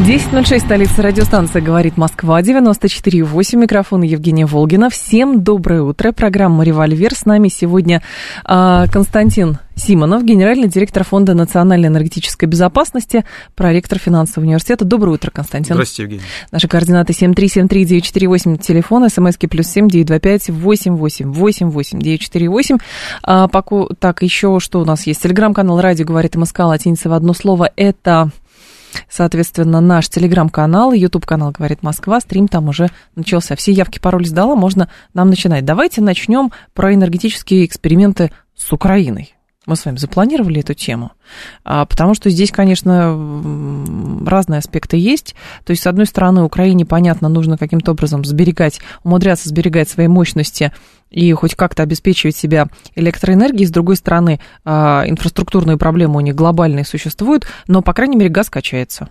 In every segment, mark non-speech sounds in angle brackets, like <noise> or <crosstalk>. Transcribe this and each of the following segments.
10.06, столица радиостанция «Говорит Москва», 94.8, микрофон Евгения Волгина. Всем доброе утро, программа «Револьвер». С нами сегодня э, Константин Симонов, генеральный директор Фонда национальной энергетической безопасности, проректор финансового университета. Доброе утро, Константин. Здравствуйте, Евгений. Наши координаты 7373948, телефон, смски плюс 7 925 88 88 948. А, так, еще что у нас есть? Телеграм-канал «Радио говорит МСК», латиница в одно слово. Это Соответственно, наш телеграм-канал, YouTube-канал «Говорит Москва», стрим там уже начался. Все явки, пароль сдала, можно нам начинать. Давайте начнем про энергетические эксперименты с Украиной. Мы с вами запланировали эту тему, а, потому что здесь, конечно, разные аспекты есть. То есть, с одной стороны, Украине, понятно, нужно каким-то образом сберегать, умудряться сберегать свои мощности и хоть как-то обеспечивать себя электроэнергией. С другой стороны, а, инфраструктурные проблемы у них глобальные существуют, но, по крайней мере, газ качается.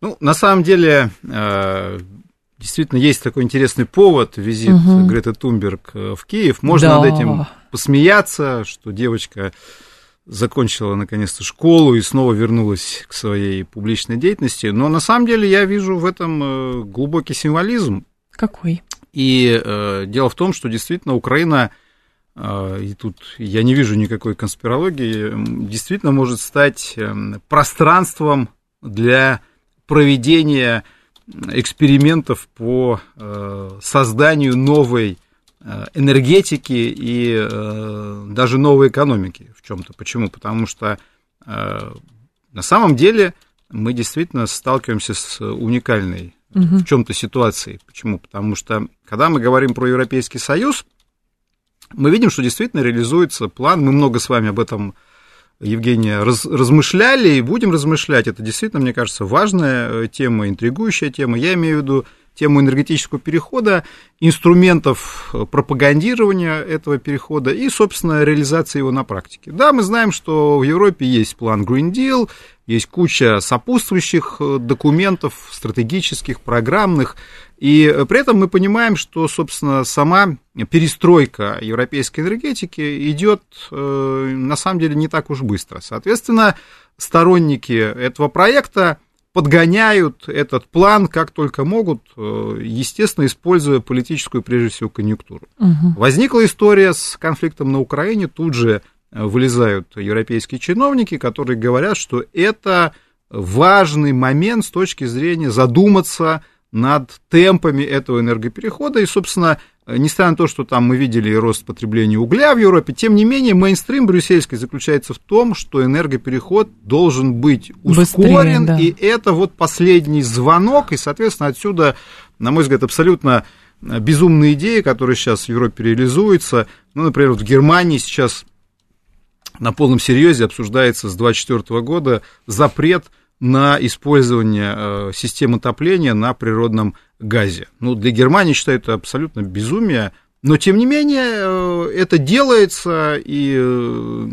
Ну, на самом деле, а, действительно, есть такой интересный повод, визит угу. Греты Тумберг э, в Киев. Можно да. над этим посмеяться, что девочка закончила наконец-то школу и снова вернулась к своей публичной деятельности. Но на самом деле я вижу в этом э, глубокий символизм. Какой? И э, дело в том, что действительно Украина, э, и тут я не вижу никакой конспирологии, действительно может стать э, пространством для проведения экспериментов по э, созданию новой э, энергетики и э, даже новой экономики в чем-то. Почему? Потому что на самом деле мы действительно сталкиваемся с уникальной угу. в чем-то ситуации. Почему? Потому что, когда мы говорим про Европейский Союз, мы видим, что действительно реализуется план. Мы много с вами об этом, Евгения, раз, размышляли и будем размышлять. Это действительно, мне кажется, важная э, тема, интригующая тема. Я имею в виду тему энергетического перехода, инструментов э, пропагандирования этого перехода и, собственно, реализации его на практике. Да, мы знаем, что в Европе есть план Green Deal, есть куча сопутствующих э, документов, стратегических, программных, и э, при этом мы понимаем, что, собственно, сама перестройка европейской энергетики идет, на самом деле, не так уж быстро. Соответственно, сторонники этого проекта подгоняют этот план как только могут, э, естественно, используя политическую, прежде всего, конъюнктуру. Угу. Возникла история с конфликтом на Украине, тут же э, вылезают европейские чиновники, которые говорят, что это важный момент с точки зрения задуматься над темпами этого энергоперехода. И, собственно, несмотря на то, что там мы видели рост потребления угля в Европе, тем не менее мейнстрим брюссельский заключается в том, что энергопереход должен быть ускорен, Быстрее, да. и это вот последний звонок, и, соответственно, отсюда, на мой взгляд, абсолютно безумные идеи, которые сейчас в Европе реализуются. Ну, например, вот в Германии сейчас на полном серьезе обсуждается с 2024 года запрет на использование э, системы отопления на природном газе. Ну, для Германии, считаю, это абсолютно безумие, но, тем не менее, э, это делается, и э,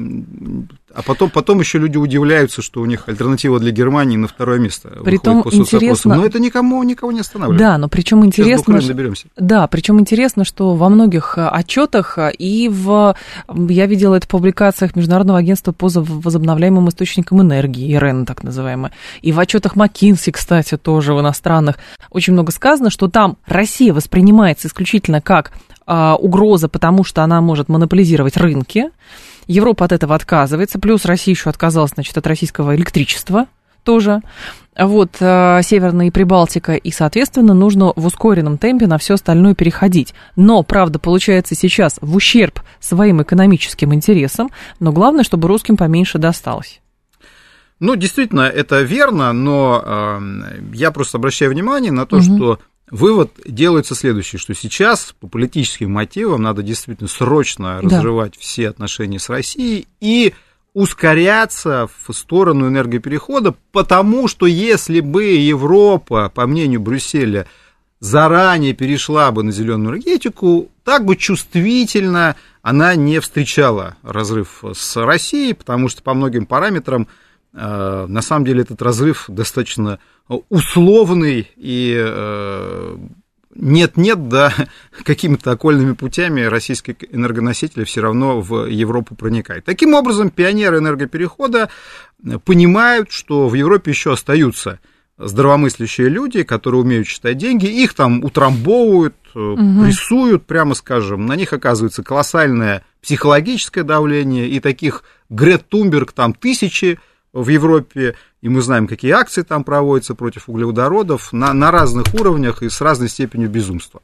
а потом, потом еще люди удивляются, что у них альтернатива для Германии на второе место. Притом интересно... Но это никому, никого не останавливает. Да, но причем интересно... Да, причем интересно, что во многих э, отчетах э, и в... Я видела это в публикациях Международного агентства по возобновляемым источникам энергии, ИРЭН так называемое, и в отчетах Маккинси, кстати, тоже в иностранных, очень много сказано, что там Россия воспринимается исключительно как а, угроза, потому что она может монополизировать рынки, Европа от этого отказывается, плюс Россия еще отказалась, значит, от российского электричества тоже. Вот, э, Северная Прибалтика, и, соответственно, нужно в ускоренном темпе на все остальное переходить. Но, правда, получается сейчас в ущерб своим экономическим интересам, но главное, чтобы русским поменьше досталось. Ну, действительно, это верно, но э, я просто обращаю внимание на то, угу. что Вывод делается следующий, что сейчас по политическим мотивам надо действительно срочно да. разрывать все отношения с Россией и ускоряться в сторону энергоперехода, потому что если бы Европа, по мнению Брюсселя, заранее перешла бы на зеленую энергетику, так бы чувствительно она не встречала разрыв с Россией, потому что по многим параметрам на самом деле этот разрыв достаточно условный и э, нет-нет, да, <laughs> какими-то окольными путями российские энергоносители все равно в Европу проникают. Таким образом, пионеры энергоперехода понимают, что в Европе еще остаются здравомыслящие люди, которые умеют считать деньги, их там утрамбовывают, угу. прессуют, прямо скажем, на них оказывается колоссальное психологическое давление, и таких Грет Тумберг там тысячи в Европе, и мы знаем, какие акции там проводятся против углеводородов на, на разных уровнях и с разной степенью безумства.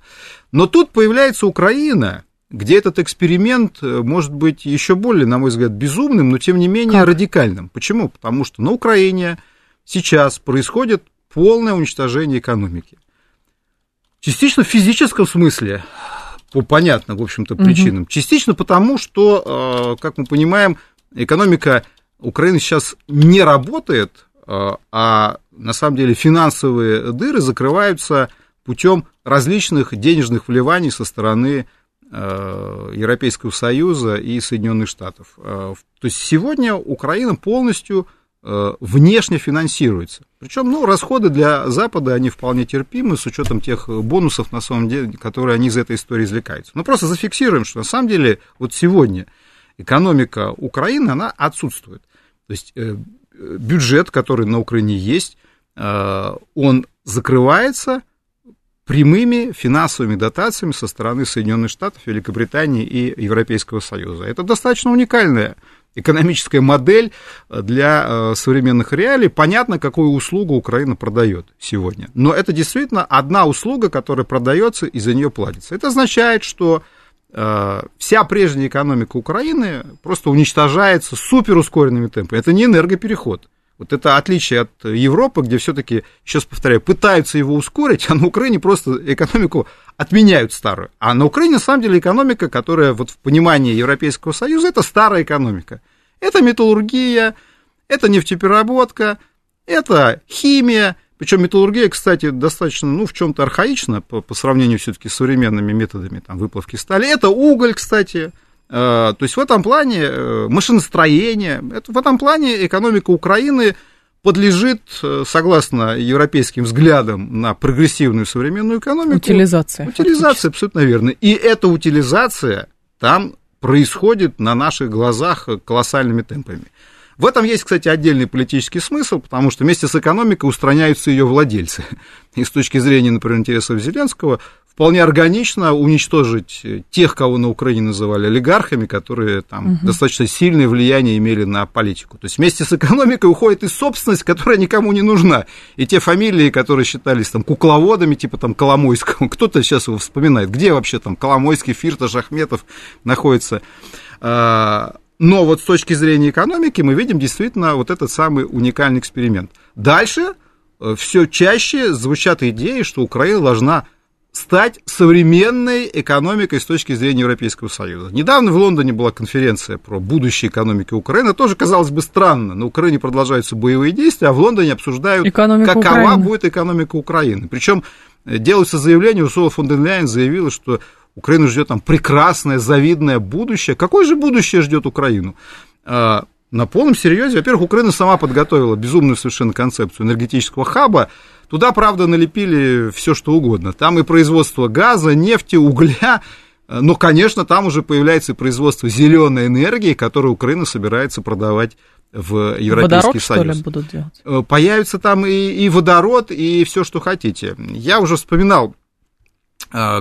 Но тут появляется Украина, где этот эксперимент э, может быть еще более, на мой взгляд, безумным, но тем не менее как? радикальным. Почему? Потому что на Украине сейчас происходит полное уничтожение экономики. Частично в физическом смысле, по понятным, в общем-то, причинам. Угу. Частично потому, что, э, как мы понимаем, экономика Украины сейчас не работает, э, а на самом деле финансовые дыры закрываются путем различных денежных вливаний со стороны э, Европейского Союза и Соединенных Штатов. То есть сегодня Украина полностью внешне финансируется. Причем, ну, расходы для Запада, они вполне терпимы с учетом тех бонусов, на самом деле, которые они из этой истории извлекаются. Но просто зафиксируем, что на самом деле вот сегодня экономика Украины, она отсутствует. То есть э, бюджет, который на Украине есть, э, он закрывается прямыми финансовыми дотациями со стороны Соединенных Штатов, Великобритании и Европейского Союза. Это достаточно уникальная экономическая модель для э, современных реалий. Понятно, какую услугу Украина продает сегодня. Но это действительно одна услуга, которая продается и за нее платится. Это означает, что вся прежняя экономика Украины просто уничтожается суперускоренными темпами. Это не энергопереход. Вот это отличие от Европы, где все-таки, сейчас повторяю, пытаются его ускорить, <laughs> а на Украине просто экономику отменяют старую. А на Украине, на самом деле, экономика, которая вот в понимании Европейского Союза, это старая экономика. Это металлургия, это нефтепереработка, это химия, причем металлургия, кстати, достаточно, ну, в чем-то архаична по, по сравнению все-таки с современными методами там, выплавки стали. Это уголь, кстати. Э, то есть в этом плане э, машиностроение, это, в этом плане экономика Украины подлежит, э, согласно европейским взглядам на прогрессивную современную экономику... Утилизация. Утилизация, абсолютно верно. И эта утилизация там происходит на наших глазах колоссальными темпами. В этом есть, кстати, отдельный политический смысл, потому что вместе с экономикой устраняются ее владельцы. И с точки зрения, например, интересов Зеленского, вполне органично уничтожить тех, кого на Украине называли олигархами, которые там угу. достаточно сильное влияние имели на политику. То есть вместе с экономикой уходит и собственность, которая никому не нужна. И те фамилии, которые считались там кукловодами, типа там Коломойского, <laughs> кто-то сейчас его вспоминает, где вообще там Коломойский, Фирташ, Ахметов находится а, но вот с точки зрения экономики мы видим действительно вот этот самый уникальный эксперимент. Дальше э, все чаще звучат идеи, что Украина должна стать современной экономикой с точки зрения Европейского Союза. Недавно в Лондоне была конференция про будущее экономики Украины. Тоже казалось бы странно. На Украине продолжаются боевые действия, а в Лондоне обсуждают, Экономика какова Украины. будет экономика Украины. Причем э, делаются заявления, Урсула фон дер Ляйен заявила, что Украину ждет там прекрасное, завидное будущее. Какое же будущее ждет Украину? А, на полном серьезе, во-первых, Украина сама подготовила безумную совершенно концепцию энергетического хаба. Туда, правда, налепили все, что угодно. Там и производство газа, нефти, угля, но, конечно, там уже появляется и производство зеленой энергии, которую Украина собирается продавать в Европейский водород, Союз. Что ли, будут делать? Э, появится там и, и водород, и все, что хотите. Я уже вспоминал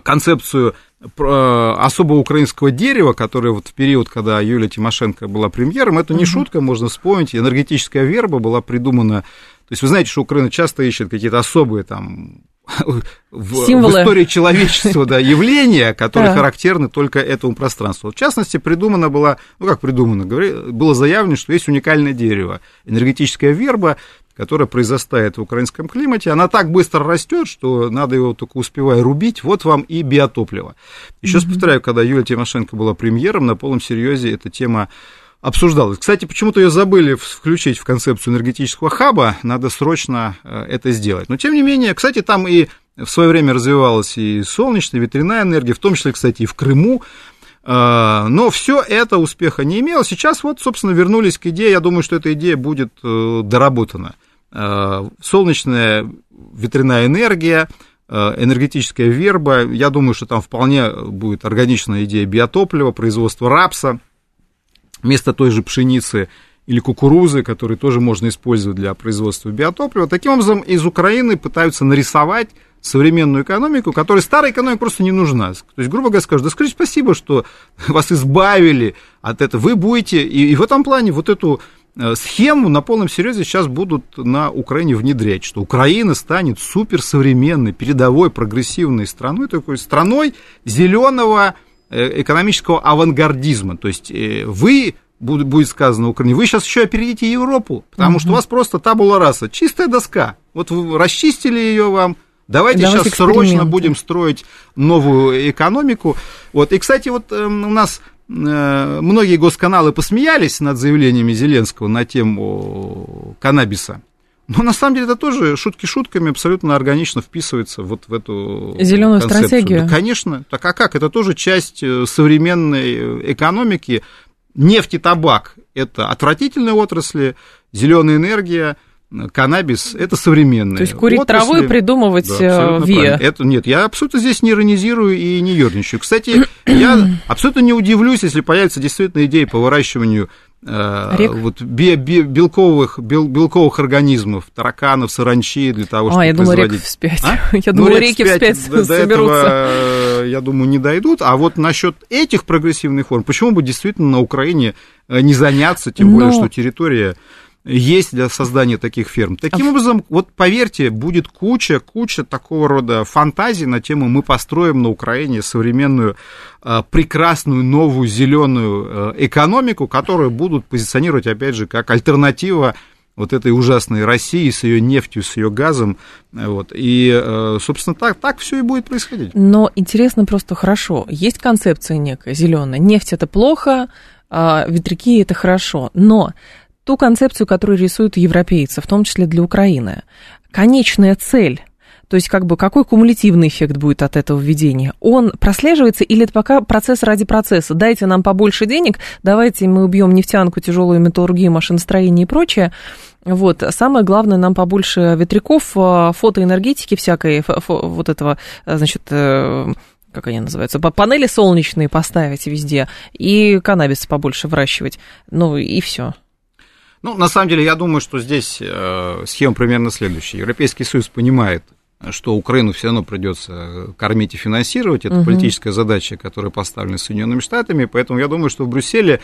концепцию Э, особо украинского дерева, которое вот в период, когда Юлия Тимошенко была премьером, это не шутка, можно вспомнить, энергетическая верба была придумана, то есть вы знаете, что Украина часто ищет какие-то особые там <laughs> в, в истории человечества да, явления, которые характерны только этому пространству. В частности, придумано было, ну как придумано, было заявлено, что есть уникальное дерево, энергетическая верба, которая произрастает в украинском климате, она так быстро растет, что надо его только успевая рубить. Вот вам и биотопливо. Еще раз повторяю, когда Юлия Тимошенко была премьером, на полном серьезе эта тема обсуждалась. Кстати, почему-то ее забыли включить в концепцию энергетического хаба, надо срочно э, это сделать. Но, тем не менее, кстати, там и в свое время развивалась и солнечная, и ветряная энергия, в том числе, кстати, и в Крыму. А, но все это успеха не имело. Сейчас вот, собственно, вернулись к идее. Я думаю, что эта идея будет э, доработана. А, солнечная ветряная энергия, э, энергетическая верба. Я думаю, что там вполне будет органичная идея биотоплива, производства рапса вместо той же пшеницы или кукурузы, которые тоже можно использовать для производства биотоплива. Таким образом, из Украины пытаются нарисовать современную экономику, которой старая экономика просто не нужна. То есть, грубо говоря, скажут, да скажите спасибо, что вас избавили от этого. Вы будете, и, и в этом плане вот эту э, схему на полном серьезе сейчас будут на Украине внедрять, что Украина станет суперсовременной, передовой, прогрессивной страной, такой страной зеленого э, экономического авангардизма. То есть э, вы будет сказано Украине, вы сейчас еще опередите Европу, потому угу. что у вас просто табула раса, чистая доска. Вот вы расчистили ее вам, Давайте, Давайте сейчас срочно будем строить новую экономику. Вот. И, кстати, вот э, у нас э, многие госканалы посмеялись над заявлениями Зеленского на тему каннабиса. Но на самом деле это тоже шутки шутками абсолютно органично вписывается вот в эту зеленую стратегию. Да, конечно. Так а как? Это тоже часть э, современной экономики. Нефть и табак – это отвратительные отрасли, зеленая энергия – каннабис это современное. То есть курить отрасли. траву и придумывать да, э, ВИА. Это, нет, я абсолютно здесь не иронизирую и не ерничаю. Кстати, я <coughs> абсолютно не удивлюсь, если появится действительно идея по выращиванию э, вот би, би, белковых, бел, белковых организмов, тараканов, саранчи для того, чтобы а, я думала, <laughs> реки вспять. А? Я думала, ну, реки вспять, до, до этого, э, я думаю, не дойдут. А вот насчет этих прогрессивных форм, почему бы действительно на Украине не заняться, тем Но... более, что территория есть для создания таких ферм. Таким а... образом, вот поверьте, будет куча, куча такого рода фантазий на тему «Мы построим на Украине современную, а, прекрасную, новую, зеленую э, экономику», которую будут позиционировать, опять же, как альтернатива вот этой ужасной России с ее нефтью, с ее газом. Вот. И, собственно, так, так все и будет происходить. Но интересно просто хорошо. Есть концепция некая зеленая. Нефть это плохо, а ветряки это хорошо. Но ту концепцию, которую рисуют европейцы, в том числе для Украины. Конечная цель то есть, как бы, какой кумулятивный эффект будет от этого введения? Он прослеживается или это пока процесс ради процесса? Дайте нам побольше денег, давайте мы убьем нефтянку, тяжелую металлургию, машиностроение и прочее. Вот. Самое главное, нам побольше ветряков, а, фотоэнергетики всякой, вот этого, значит, э, как они называются, панели солнечные поставить везде, и каннабис побольше выращивать. Ну, и все. Ну, на самом деле, я думаю, что здесь э, схема примерно следующая. Европейский Союз понимает, что Украину все равно придется кормить и финансировать. Это угу. политическая задача, которая поставлена Соединенными Штатами. Поэтому я думаю, что в Брюсселе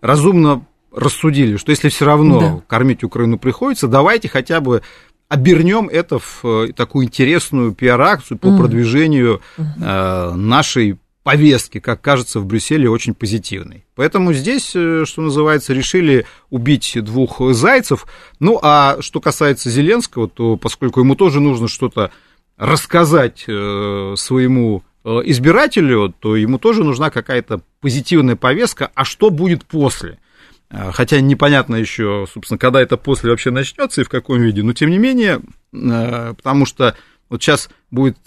разумно рассудили, что если все равно да. кормить Украину приходится, давайте хотя бы обернем это в э, такую интересную пиар-акцию по угу. продвижению э, нашей повестки, как кажется, в Брюсселе очень позитивной. Поэтому здесь, э, что называется, решили убить двух зайцев. Ну, а что касается Зеленского, то поскольку ему тоже нужно что-то рассказать э, своему э, избирателю, то ему тоже нужна какая-то позитивная повестка, а что будет после. Хотя непонятно еще, собственно, когда это после вообще начнется и в каком виде, но тем не менее, потому что вот сейчас будет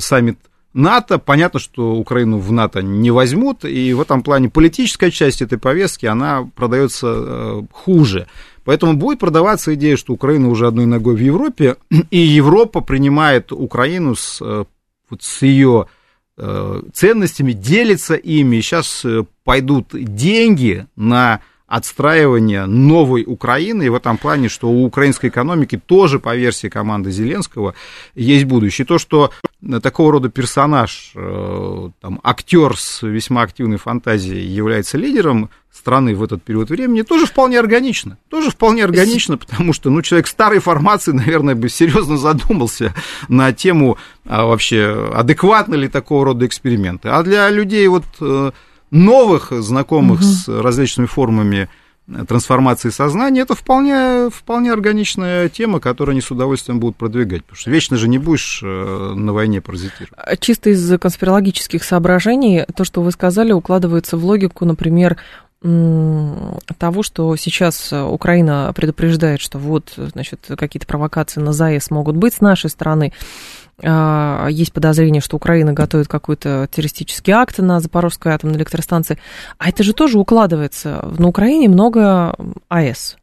саммит НАТО. Понятно, что Украину в НАТО не возьмут, и в этом плане политическая часть этой повестки, она продается э, хуже. Поэтому будет продаваться идея, что Украина уже одной ногой в Европе, <clears throat> и Европа принимает Украину с, э, вот с ее э, ценностями, делится ими. Сейчас пойдут деньги на отстраивания новой Украины, и в этом плане, что у украинской экономики тоже, по версии команды Зеленского, есть будущее. То, что такого рода персонаж, э, там, актер с весьма активной фантазией является лидером страны в этот период времени, тоже вполне органично. Тоже вполне органично, потому что, ну, человек старой формации, <laughs> наверное, бы серьезно задумался на тему а вообще, адекватны ли такого рода эксперименты. А для людей вот э, новых знакомых угу. с различными формами трансформации сознания, это вполне, вполне органичная тема, которую они с удовольствием будут продвигать, потому что вечно же не будешь э, на войне паразитировать. А чисто из конспирологических соображений, то, что вы сказали, укладывается в логику, например, того, что сейчас Украина предупреждает, что вот, значит, какие-то провокации на ЗАЭС могут быть с нашей стороны. А, есть подозрение, что Украина готовит какой-то террористический акт на Запорожской атомной электростанции. А это же тоже укладывается. На Украине много АЭС.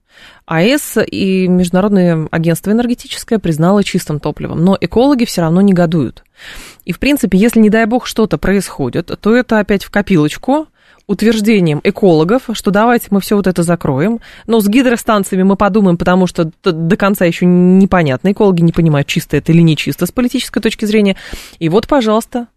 АЭС и Международное агентство энергетическое признало чистым топливом, но экологи все равно негодуют. И, в принципе, если, не дай бог, что-то происходит, то это опять в копилочку – утверждением экологов, что давайте мы все вот это закроем. Но с гидростанциями мы подумаем, потому что до конца еще непонятно. Экологи не понимают, чисто это или не чисто с политической точки зрения. И вот, пожалуйста.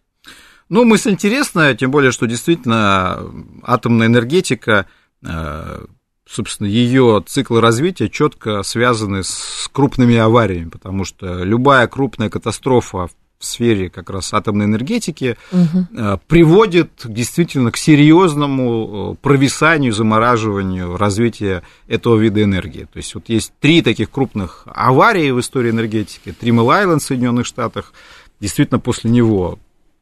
Ну, мысль интересная, тем более, что действительно атомная энергетика, э, собственно, ее циклы развития четко связаны с крупными авариями, потому что любая крупная катастрофа в сфере как раз атомной энергетики угу. приводит действительно к серьезному э, провисанию, замораживанию развития этого вида энергии. То есть вот есть три таких крупных аварии в истории энергетики. Тримел Айленд в Соединенных Штатах. Действительно, после него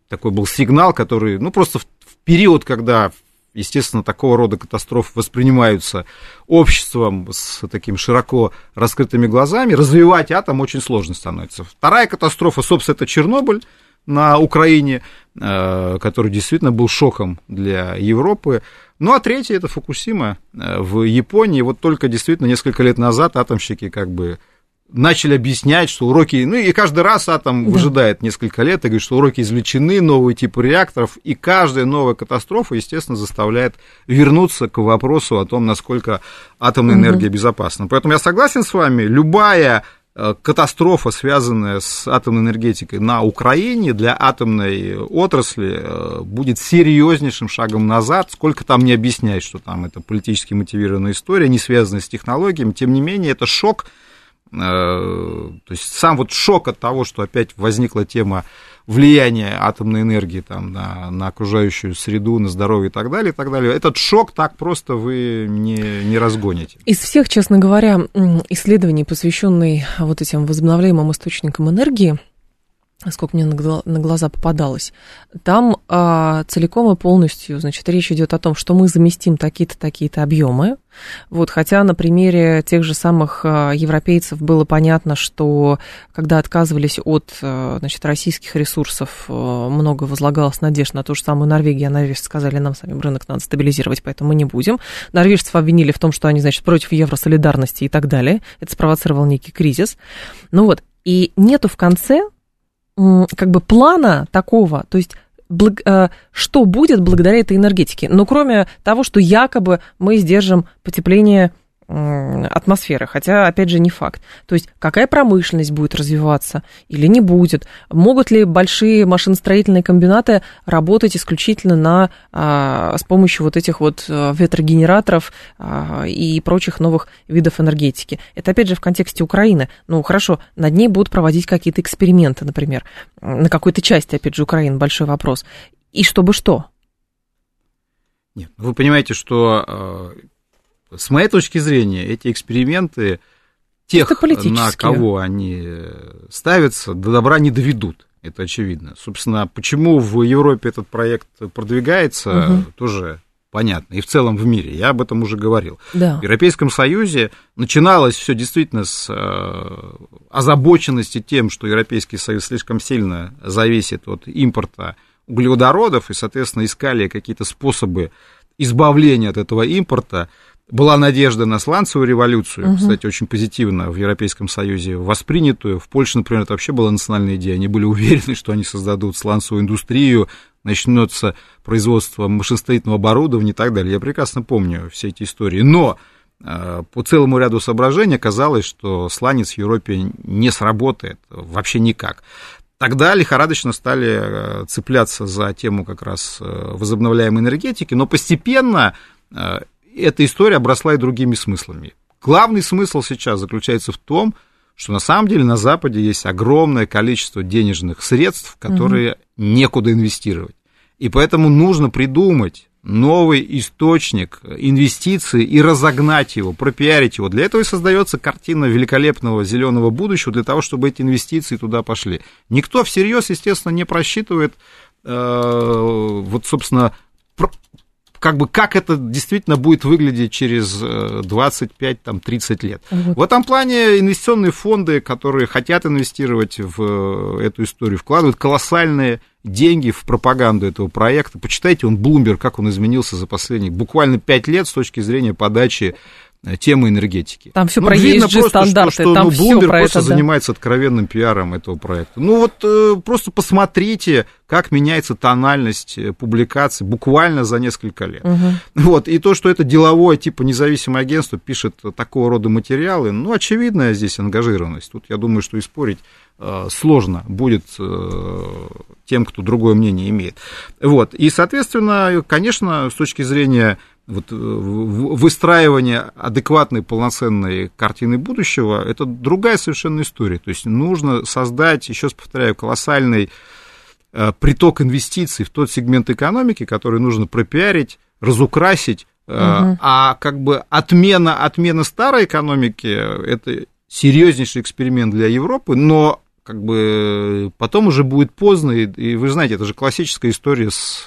такой был сигнал, который, ну, просто в, в период, когда естественно, такого рода катастрофы воспринимаются обществом с такими широко раскрытыми глазами, развивать атом очень сложно становится. Вторая катастрофа, собственно, это Чернобыль на Украине, э, который действительно был шоком для Европы. Ну, а третья это Фукусима э, в Японии. Вот только действительно несколько лет назад атомщики как бы начали объяснять, что уроки, ну и каждый раз атом да. выжидает несколько лет и говорит, что уроки извлечены, новые типы реакторов, и каждая новая катастрофа, естественно, заставляет вернуться к вопросу о том, насколько атомная угу. энергия безопасна. Поэтому я согласен с вами, любая э, катастрофа, связанная с атомной энергетикой на Украине для атомной отрасли э, будет серьезнейшим шагом назад, сколько там не объяснять, что там это политически мотивированная история, не связанная с технологиями, тем не менее это шок, Э, то есть сам вот шок от того, что опять возникла тема влияния атомной энергии там, на, на окружающую среду, на здоровье и так далее, и так далее. Этот шок так просто вы не, не разгоните. Из всех, честно говоря, исследований, посвященных вот этим возобновляемым источникам энергии, сколько мне на глаза попадалось, там а, целиком и полностью, значит, речь идет о том, что мы заместим такие-то, такие-то объемы. Вот, хотя на примере тех же самых а, европейцев было понятно, что когда отказывались от, а, значит, российских ресурсов, а, много возлагалось надежд на то же самое Норвегия, а норвежцы сказали, нам сами рынок надо стабилизировать, поэтому мы не будем. Норвежцев обвинили в том, что они, значит, против евросолидарности и так далее. Это спровоцировал некий кризис. Ну вот, и нету в конце как бы плана такого, то есть благ, э, что будет благодаря этой энергетике. Но кроме того, что якобы мы сдержим потепление атмосферы, хотя, опять же, не факт. То есть, какая промышленность будет развиваться или не будет? Могут ли большие машиностроительные комбинаты работать исключительно на, а, с помощью вот этих вот э, ветрогенераторов а, и прочих новых видов энергетики? Это, опять же, в контексте Украины. Ну, хорошо, над ней будут проводить какие-то эксперименты, например, на какой-то части, опять же, Украины, большой вопрос. И чтобы что? Нет, вы понимаете, что э, с моей точки зрения, эти эксперименты тех, на кого они ставятся, до добра не доведут. Это очевидно. Собственно, почему в Европе этот проект продвигается, угу. тоже понятно. И в целом в мире. Я об этом уже говорил. Да. В Европейском Союзе начиналось все действительно с э, озабоченности тем, что Европейский Союз слишком сильно зависит от импорта углеводородов, и, соответственно, искали какие-то способы избавления от этого импорта была надежда на сланцевую революцию, угу. кстати, очень позитивно в Европейском Союзе воспринятую. В Польше, например, это вообще была национальная идея. Они были <laughs> уверены, что они создадут сланцевую индустрию, начнется производство машиностроительного оборудования и так далее. Я прекрасно помню все эти истории. Но э, по целому ряду соображений оказалось, что сланец в Европе не сработает вообще никак. Тогда лихорадочно стали э, цепляться за тему как раз э, возобновляемой энергетики, но постепенно эта история обросла и другими смыслами. Главный смысл сейчас заключается в том, что на самом деле на Западе есть огромное количество денежных средств, которые угу. некуда инвестировать. И поэтому нужно придумать новый источник инвестиций и разогнать его, пропиарить его. Для этого и создается картина великолепного зеленого будущего, для того, чтобы эти инвестиции туда пошли. Никто всерьез, естественно, не просчитывает, э, вот, собственно, как бы как это действительно будет выглядеть через 25-30 лет. Вот. В этом плане инвестиционные фонды, которые хотят инвестировать в эту историю, вкладывают колоссальные деньги в пропаганду этого проекта. Почитайте, он Bloomberg, как он изменился за последние буквально 5 лет с точки зрения подачи Э, темы энергетики. Там все ну, про видно ESG просто, стандарты, что, что там ну, Bloomberg про просто это, да. занимается откровенным пиаром этого проекта. Ну вот э, просто посмотрите, как меняется тональность э, публикаций буквально за несколько лет. Угу. Вот, и то, что это деловое, типа независимое агентство пишет такого рода материалы, ну, очевидная здесь ангажированность. Тут, я думаю, что и спорить э, сложно будет э, тем, кто другое мнение имеет. Вот, и, соответственно, конечно, с точки зрения вот, э, выстраивание адекватной, полноценной картины будущего, это другая совершенно история. То есть нужно создать, еще раз повторяю, колоссальный э, приток инвестиций в тот сегмент экономики, который нужно пропиарить, разукрасить, угу. а как бы отмена, отмена старой экономики – это серьезнейший эксперимент для Европы, но как бы потом уже будет поздно, и, и вы знаете, это же классическая история с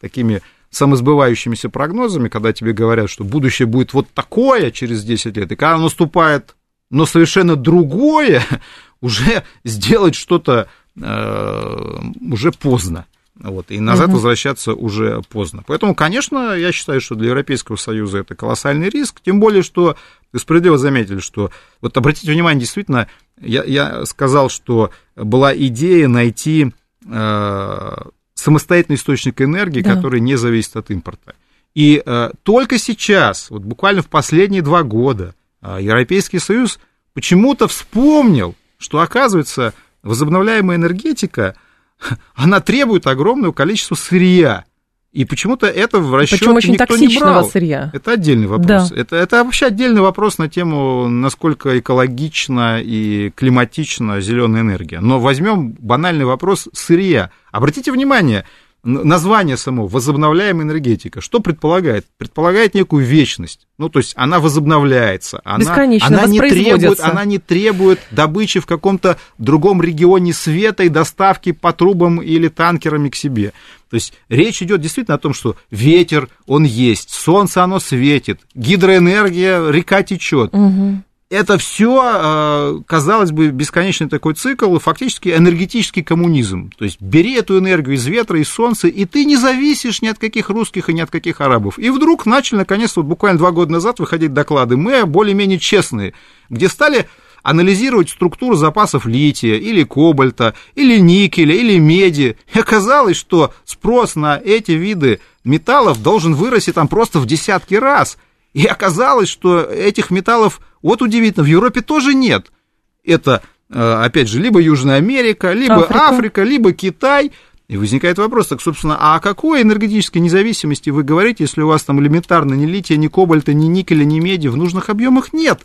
такими самосбывающимися прогнозами, когда тебе говорят, что будущее будет вот такое через 10 лет, и когда наступает, но совершенно другое, <laughs> уже сделать что-то э, уже поздно. Вот, и назад угу. возвращаться уже поздно. Поэтому, конечно, я считаю, что для Европейского Союза это колоссальный риск, тем более, что вы справедливо заметили, что, вот обратите внимание, действительно, я, я сказал, что была идея найти э, самостоятельный источник энергии, да. который не зависит от импорта. И э, только сейчас, вот буквально в последние два года, э, Европейский Союз почему-то вспомнил, что, оказывается, возобновляемая энергетика, <laughs> она требует огромного количества сырья. И почему-то это в расчет Причем очень никто не брал. сырья. Это отдельный вопрос. Да. Это, это вообще отдельный вопрос на тему, насколько экологична и климатична зеленая энергия. Но возьмем банальный вопрос сырья. Обратите внимание, название само возобновляемая энергетика, что предполагает? Предполагает некую вечность. Ну, то есть она возобновляется, она, она, не, требует, она не требует добычи в каком-то другом регионе света и доставки по трубам или танкерами к себе. То есть речь идет действительно о том, что ветер, он есть, солнце, оно светит, гидроэнергия, река течет. Угу это все, э, казалось бы, бесконечный такой цикл, фактически энергетический коммунизм. То есть бери эту энергию из ветра, из солнца, и ты не зависишь ни от каких русских и ни от каких арабов. И вдруг начали, наконец, вот буквально два года назад выходить доклады, мы более-менее честные, где стали анализировать структуру запасов лития или кобальта, или никеля, или меди. И оказалось, что спрос на эти виды металлов должен вырасти там просто в десятки раз. И оказалось, что этих металлов вот удивительно, в Европе тоже нет. Это, э, опять же, либо Южная Америка, либо Африка, Африка либо Китай. И возникает вопрос, так, собственно, а о какой энергетической независимости вы говорите, если у вас там элементарно ни лития, ни кобальта, ни никеля, ни меди в нужных объемах нет?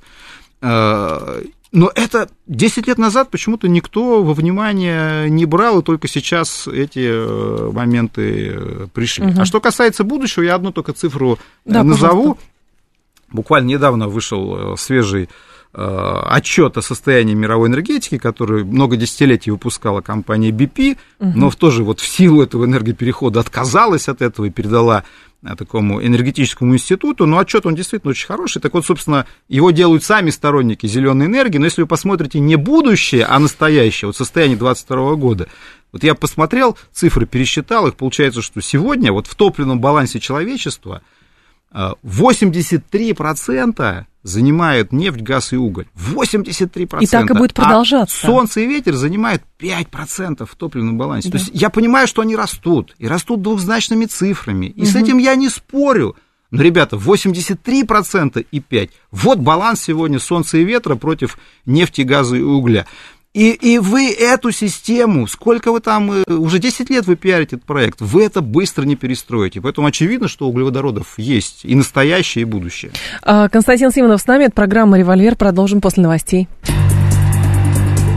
Э, но это 10 лет назад почему-то никто во внимание не брал, и только сейчас эти э, моменты пришли. Угу. А что касается будущего, я одну только цифру да, назову. Пожалуйста. Буквально недавно вышел э, свежий э, отчет о состоянии мировой энергетики, который много десятилетий выпускала компания BP, угу. но в тоже вот в силу этого энергоперехода отказалась от этого и передала э, такому энергетическому институту, но отчет он действительно очень хороший. Так вот, собственно, его делают сами сторонники зеленой энергии, но если вы посмотрите не будущее, а настоящее, вот состояние 2022 года, вот я посмотрел цифры, пересчитал их, получается, что сегодня вот в топливном балансе человечества – 83% занимают нефть, газ и уголь. 83%. И так и будет продолжаться. А солнце и ветер занимают 5% в топливном балансе. Да. То есть я понимаю, что они растут. И растут двухзначными цифрами. И угу. с этим я не спорю. Но, ребята, 83% и 5%. Вот баланс сегодня солнца и ветра против нефти, газа и угля. И, и вы эту систему, сколько вы там, э, уже 10 лет вы пиарите этот проект, вы это быстро не перестроите. Поэтому очевидно, что углеводородов есть и настоящее, и будущее. А, Константин Симонов с нами, это программа «Револьвер». Продолжим после новостей.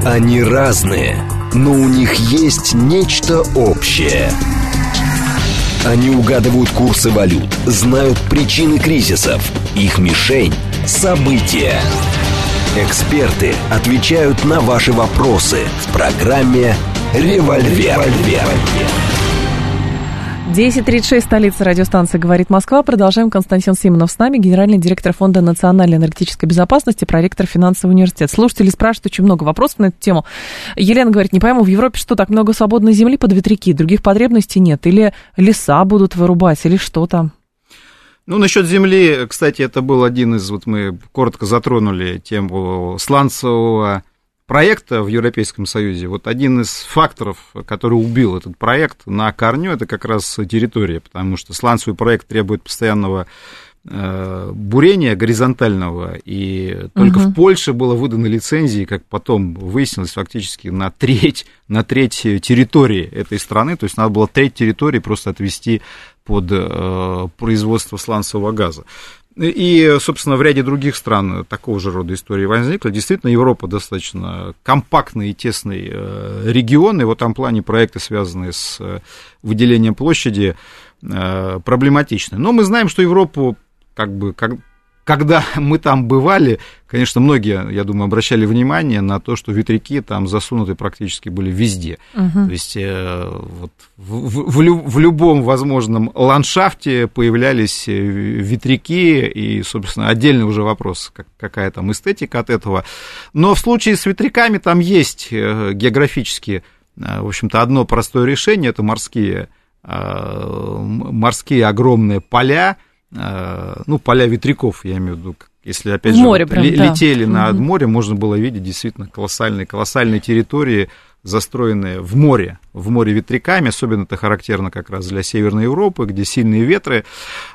Они разные, но у них есть нечто общее. Они угадывают курсы валют, знают причины кризисов. Их мишень – события. Эксперты отвечают на ваши вопросы в программе «Револьвер». 10.36, столица радиостанции «Говорит Москва». Продолжаем. Константин Симонов с нами, генеральный директор Фонда национальной энергетической безопасности, проректор финансового университета. Слушатели спрашивают очень много вопросов на эту тему. Елена говорит, не пойму, в Европе что, так много свободной земли под ветряки, других потребностей нет? Или леса будут вырубать, или что там? Ну, насчет земли, кстати, это был один из, вот мы коротко затронули тему сланцевого проекта в Европейском Союзе, вот один из факторов, который убил этот проект на корню, это как раз территория, потому что сланцевый проект требует постоянного э, бурения горизонтального, и только угу. в Польше было выдано лицензии, как потом выяснилось, фактически на треть, на треть территории этой страны, то есть надо было треть территории просто отвести под э, производство сланцевого газа. И, собственно, в ряде других стран такого же рода истории возникла. Действительно, Европа достаточно компактный и тесный э, регион, и в этом плане проекты, связанные с э, выделением площади, проблематичны. Но мы знаем, что Европу как бы как, когда мы там бывали, конечно, многие, я думаю, обращали внимание на то, что ветряки там засунуты практически были везде. Угу. То есть э, вот, в, в, в любом возможном ландшафте появлялись э, ветряки, и, собственно, отдельный уже вопрос, как, какая там эстетика от этого. Но в случае с ветряками там есть э, географически, в общем-то, одно простое решение, это морские, морские огромные поля, ну, поля ветряков, я имею в виду, если, опять же, море вот, прям, летели да. над морем, можно было видеть действительно колоссальные, колоссальные территории, застроенные в море, в море ветряками, особенно это характерно как раз для Северной Европы, где сильные ветры.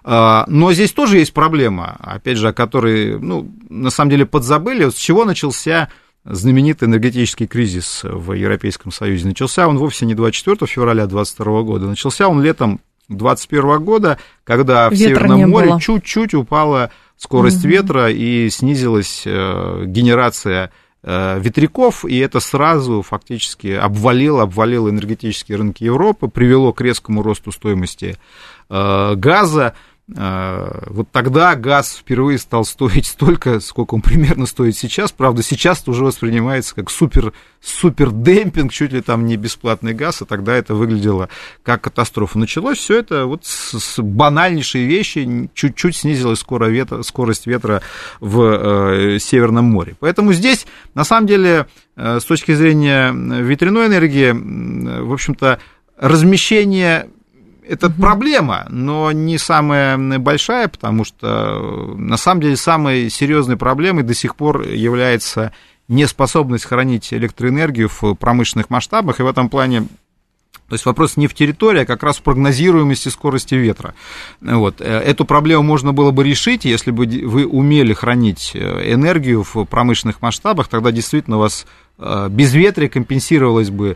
Э, но здесь тоже есть проблема, опять же, о которой, ну, на самом деле подзабыли, с чего начался знаменитый энергетический кризис в Европейском Союзе. Начался он вовсе не 24 февраля 2022 года, начался он летом 2021 года, когда в Северном море чуть-чуть упала скорость угу. ветра и снизилась э, генерация э, ветряков, и это сразу фактически обвалило, обвалило энергетические рынки Европы, привело к резкому росту стоимости э, газа. А, вот тогда газ впервые стал стоить столько, сколько он примерно стоит сейчас. Правда, сейчас уже воспринимается как супер, супер демпинг, чуть ли там не бесплатный газ, а тогда это выглядело как катастрофа. Началось все это вот с, с банальнейшей вещи, чуть-чуть снизилась скорость ветра, скорость ветра в э, Северном море. Поэтому здесь, на самом деле, э, с точки зрения ветряной энергии, э, в общем-то, размещение это угу. проблема, но не самая большая, потому что на самом деле самой серьезной проблемой до сих пор является неспособность хранить электроэнергию в промышленных масштабах, и в этом плане то есть вопрос не в территории, а как раз в прогнозируемости скорости ветра. Вот. Э, эту проблему можно было бы решить, если бы вы умели хранить э, энергию в промышленных масштабах, тогда действительно у вас э, безветрие компенсировалось бы Э,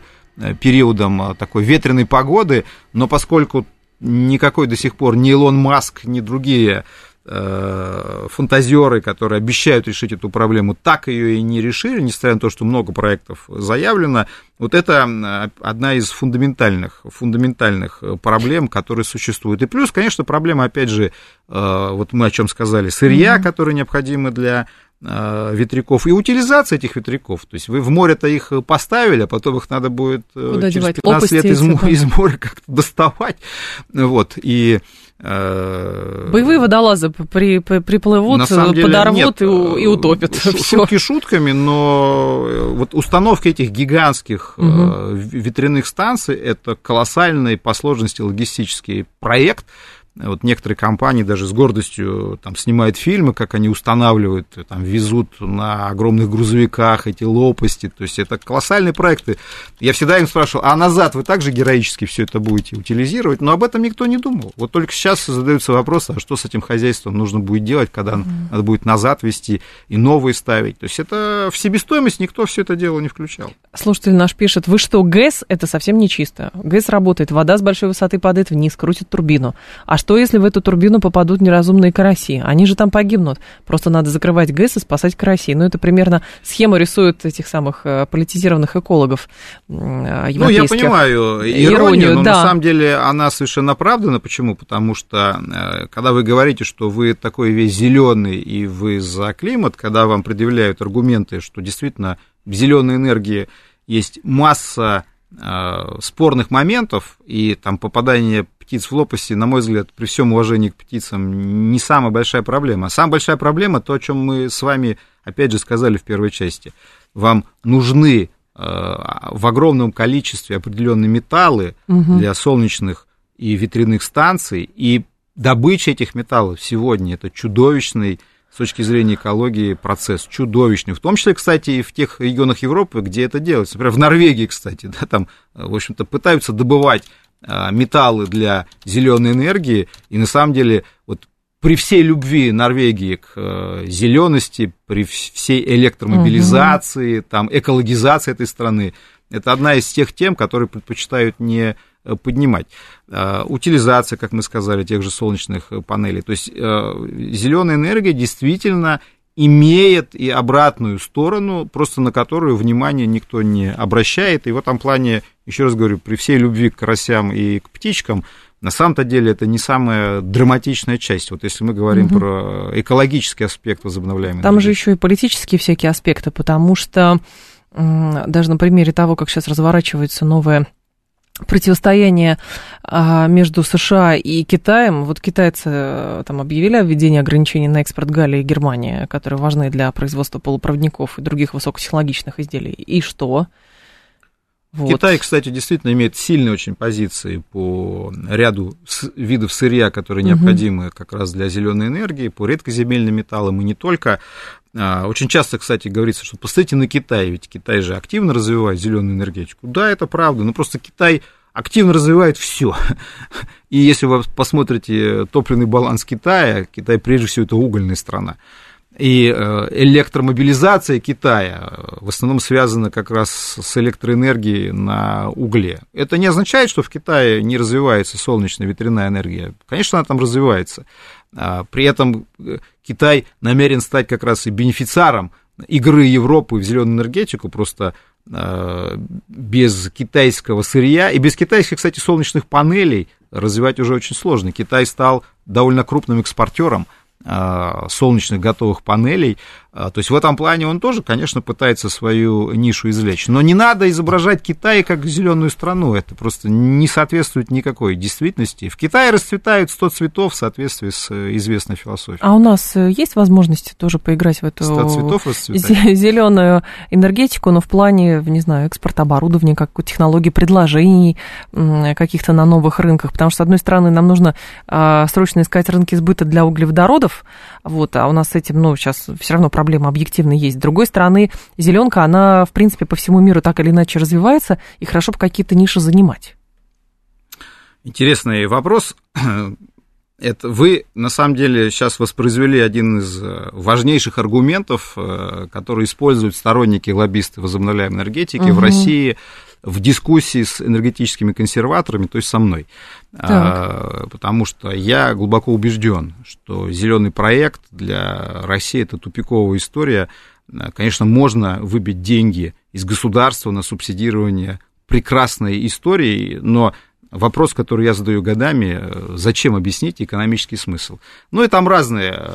периодом э, такой ветреной погоды, но поскольку никакой до сих пор ни Илон Маск, ни другие э, фантазеры, которые обещают решить эту проблему, так ее и не решили, несмотря на то, что много проектов заявлено. Вот это одна из фундаментальных, фундаментальных проблем, которые существуют. И плюс, конечно, проблема, опять же, вот мы о чем сказали, сырья, mm-hmm. которые необходимы для Э, ветряков и утилизация этих ветряков. То есть вы в море-то их поставили, а потом их надо будет э, Куда через 15 лет из, из моря как-то доставать. Вот, и э, Боевые водолазы при, при, приплывут, деле, подорвут нет, и, и утопят. Шутки Всё. шутками, но вот установка этих гигантских угу. ветряных станций это колоссальный по сложности логистический проект, вот некоторые компании даже с гордостью там, снимают фильмы, как они устанавливают, там, везут на огромных грузовиках эти лопасти. То есть это колоссальные проекты. Я всегда им спрашивал, а назад вы также героически все это будете утилизировать? Но об этом никто не думал. Вот только сейчас задаются вопросы, а что с этим хозяйством нужно будет делать, когда mm-hmm. надо будет назад вести и новые ставить. То есть это в себестоимость никто все это дело не включал. Слушатель наш пишет, вы что, ГЭС это совсем не чисто. ГЭС работает, вода с большой высоты падает вниз, крутит турбину. А что, если в эту турбину попадут неразумные караси? Они же там погибнут. Просто надо закрывать ГЭС и спасать карасей. Ну, это примерно схему рисуют этих самых э, политизированных экологов Ну, я понимаю иронию, иронию но да. на самом деле она совершенно оправдана. Почему? Потому что, э, когда вы говорите, что вы такой весь зеленый и вы за климат, когда вам предъявляют аргументы, что действительно в зеленой энергии есть масса спорных моментов, и там попадание птиц в лопасти, на мой взгляд, при всем уважении к птицам, не самая большая проблема. Самая большая проблема, то, о чем мы с вами, опять же, сказали в первой части. Вам нужны в огромном количестве определенные металлы угу. для солнечных и ветряных станций, и добыча этих металлов сегодня это чудовищный с точки зрения экологии процесс чудовищный. В том числе, кстати, и в тех регионах Европы, где это делается. Например, в Норвегии, кстати, да, там, в общем-то, пытаются добывать а, металлы для зеленой энергии, и на самом деле вот при всей любви Норвегии к э, зелености, при всей электромобилизации, угу. там, экологизации этой страны, это одна из тех тем, которые предпочитают не Э, поднимать. Э, утилизация, как мы сказали, тех же солнечных э, панелей. То есть зеленая энергия действительно имеет и обратную сторону, просто на которую внимание никто не обращает. И в этом плане, еще раз говорю, при всей любви к карасям и к птичкам, на самом-то деле это не самая драматичная часть. Вот если мы говорим угу. про экологический аспект возобновляемой Там энергии. же еще и политические всякие аспекты, потому что даже на примере того, как сейчас разворачивается новая противостояние а, между США и Китаем. Вот китайцы э, там объявили о введении ограничений на экспорт Галлии и Германии, которые важны для производства полупроводников и других высокотехнологичных изделий. И что? Вот. Китай, кстати, действительно имеет сильные очень позиции по ряду видов сырья, которые необходимы угу. как раз для зеленой энергии, по редкоземельным металлам и не только. А, очень часто, кстати, говорится, что посмотрите на Китай, ведь Китай же активно развивает зеленую энергетику. Да, это правда, но просто Китай активно развивает все. <laughs> И если вы посмотрите топливный баланс Китая, Китай прежде всего это угольная страна. И э, электромобилизация Китая э, в основном связана как раз с электроэнергией на угле. Это не означает, что в Китае не развивается солнечная ветряная энергия. Конечно, она там развивается. А, при этом э, Китай намерен стать как раз и бенефициаром игры Европы в зеленую энергетику, просто без китайского сырья и без китайских, кстати, солнечных панелей развивать уже очень сложно. Китай стал довольно крупным экспортером солнечных готовых панелей. А, то есть в этом плане он тоже, конечно, пытается свою нишу извлечь. Но не надо изображать Китай как зеленую страну. Это просто не соответствует никакой действительности. В Китае расцветают 100 цветов в соответствии с э, известной философией. А у нас э, есть возможность тоже поиграть в эту цветов зеленую энергетику, но в плане, не знаю, экспорта оборудования, как технологий предложений каких-то на новых рынках? Потому что, с одной стороны, нам нужно а, срочно искать рынки сбыта для углеводородов, отходов, вот, а у нас с этим, ну, сейчас все равно проблема объективно есть. С другой стороны, зеленка, она, в принципе, по всему миру так или иначе развивается, и хорошо бы какие-то ниши занимать. Интересный вопрос. <clears throat> Это вы, на самом деле, сейчас воспроизвели один из э, важнейших аргументов, э, который используют сторонники лоббисты возобновляемой энергетики угу. в России в дискуссии с энергетическими консерваторами, то есть со мной. А, потому что я глубоко убежден, что зеленый проект для России это тупиковая история. Конечно, можно выбить деньги из государства на субсидирование прекрасной истории, но вопрос, который я задаю годами, зачем объяснить экономический смысл? Ну и там разные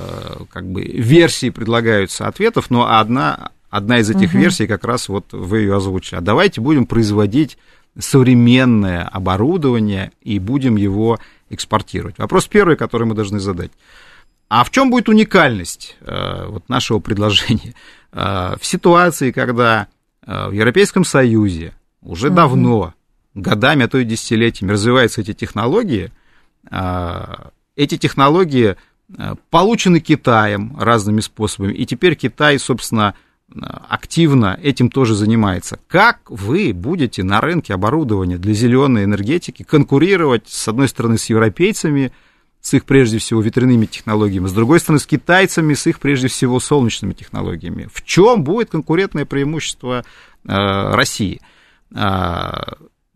как бы, версии предлагаются ответов, но одна, одна из этих угу. версий как раз вот вы ее озвучили. А давайте будем производить современное оборудование и будем его экспортировать. Вопрос первый, который мы должны задать. А в чем будет уникальность э, вот нашего предложения? Э, в ситуации, когда э, в Европейском Союзе уже угу. давно, годами, а то и десятилетиями развиваются эти технологии, эти технологии получены Китаем разными способами, и теперь Китай, собственно, активно этим тоже занимается. Как вы будете на рынке оборудования для зеленой энергетики конкурировать, с одной стороны, с европейцами, с их, прежде всего, ветряными технологиями, с другой стороны, с китайцами, с их, прежде всего, солнечными технологиями? В чем будет конкурентное преимущество э, России? Э,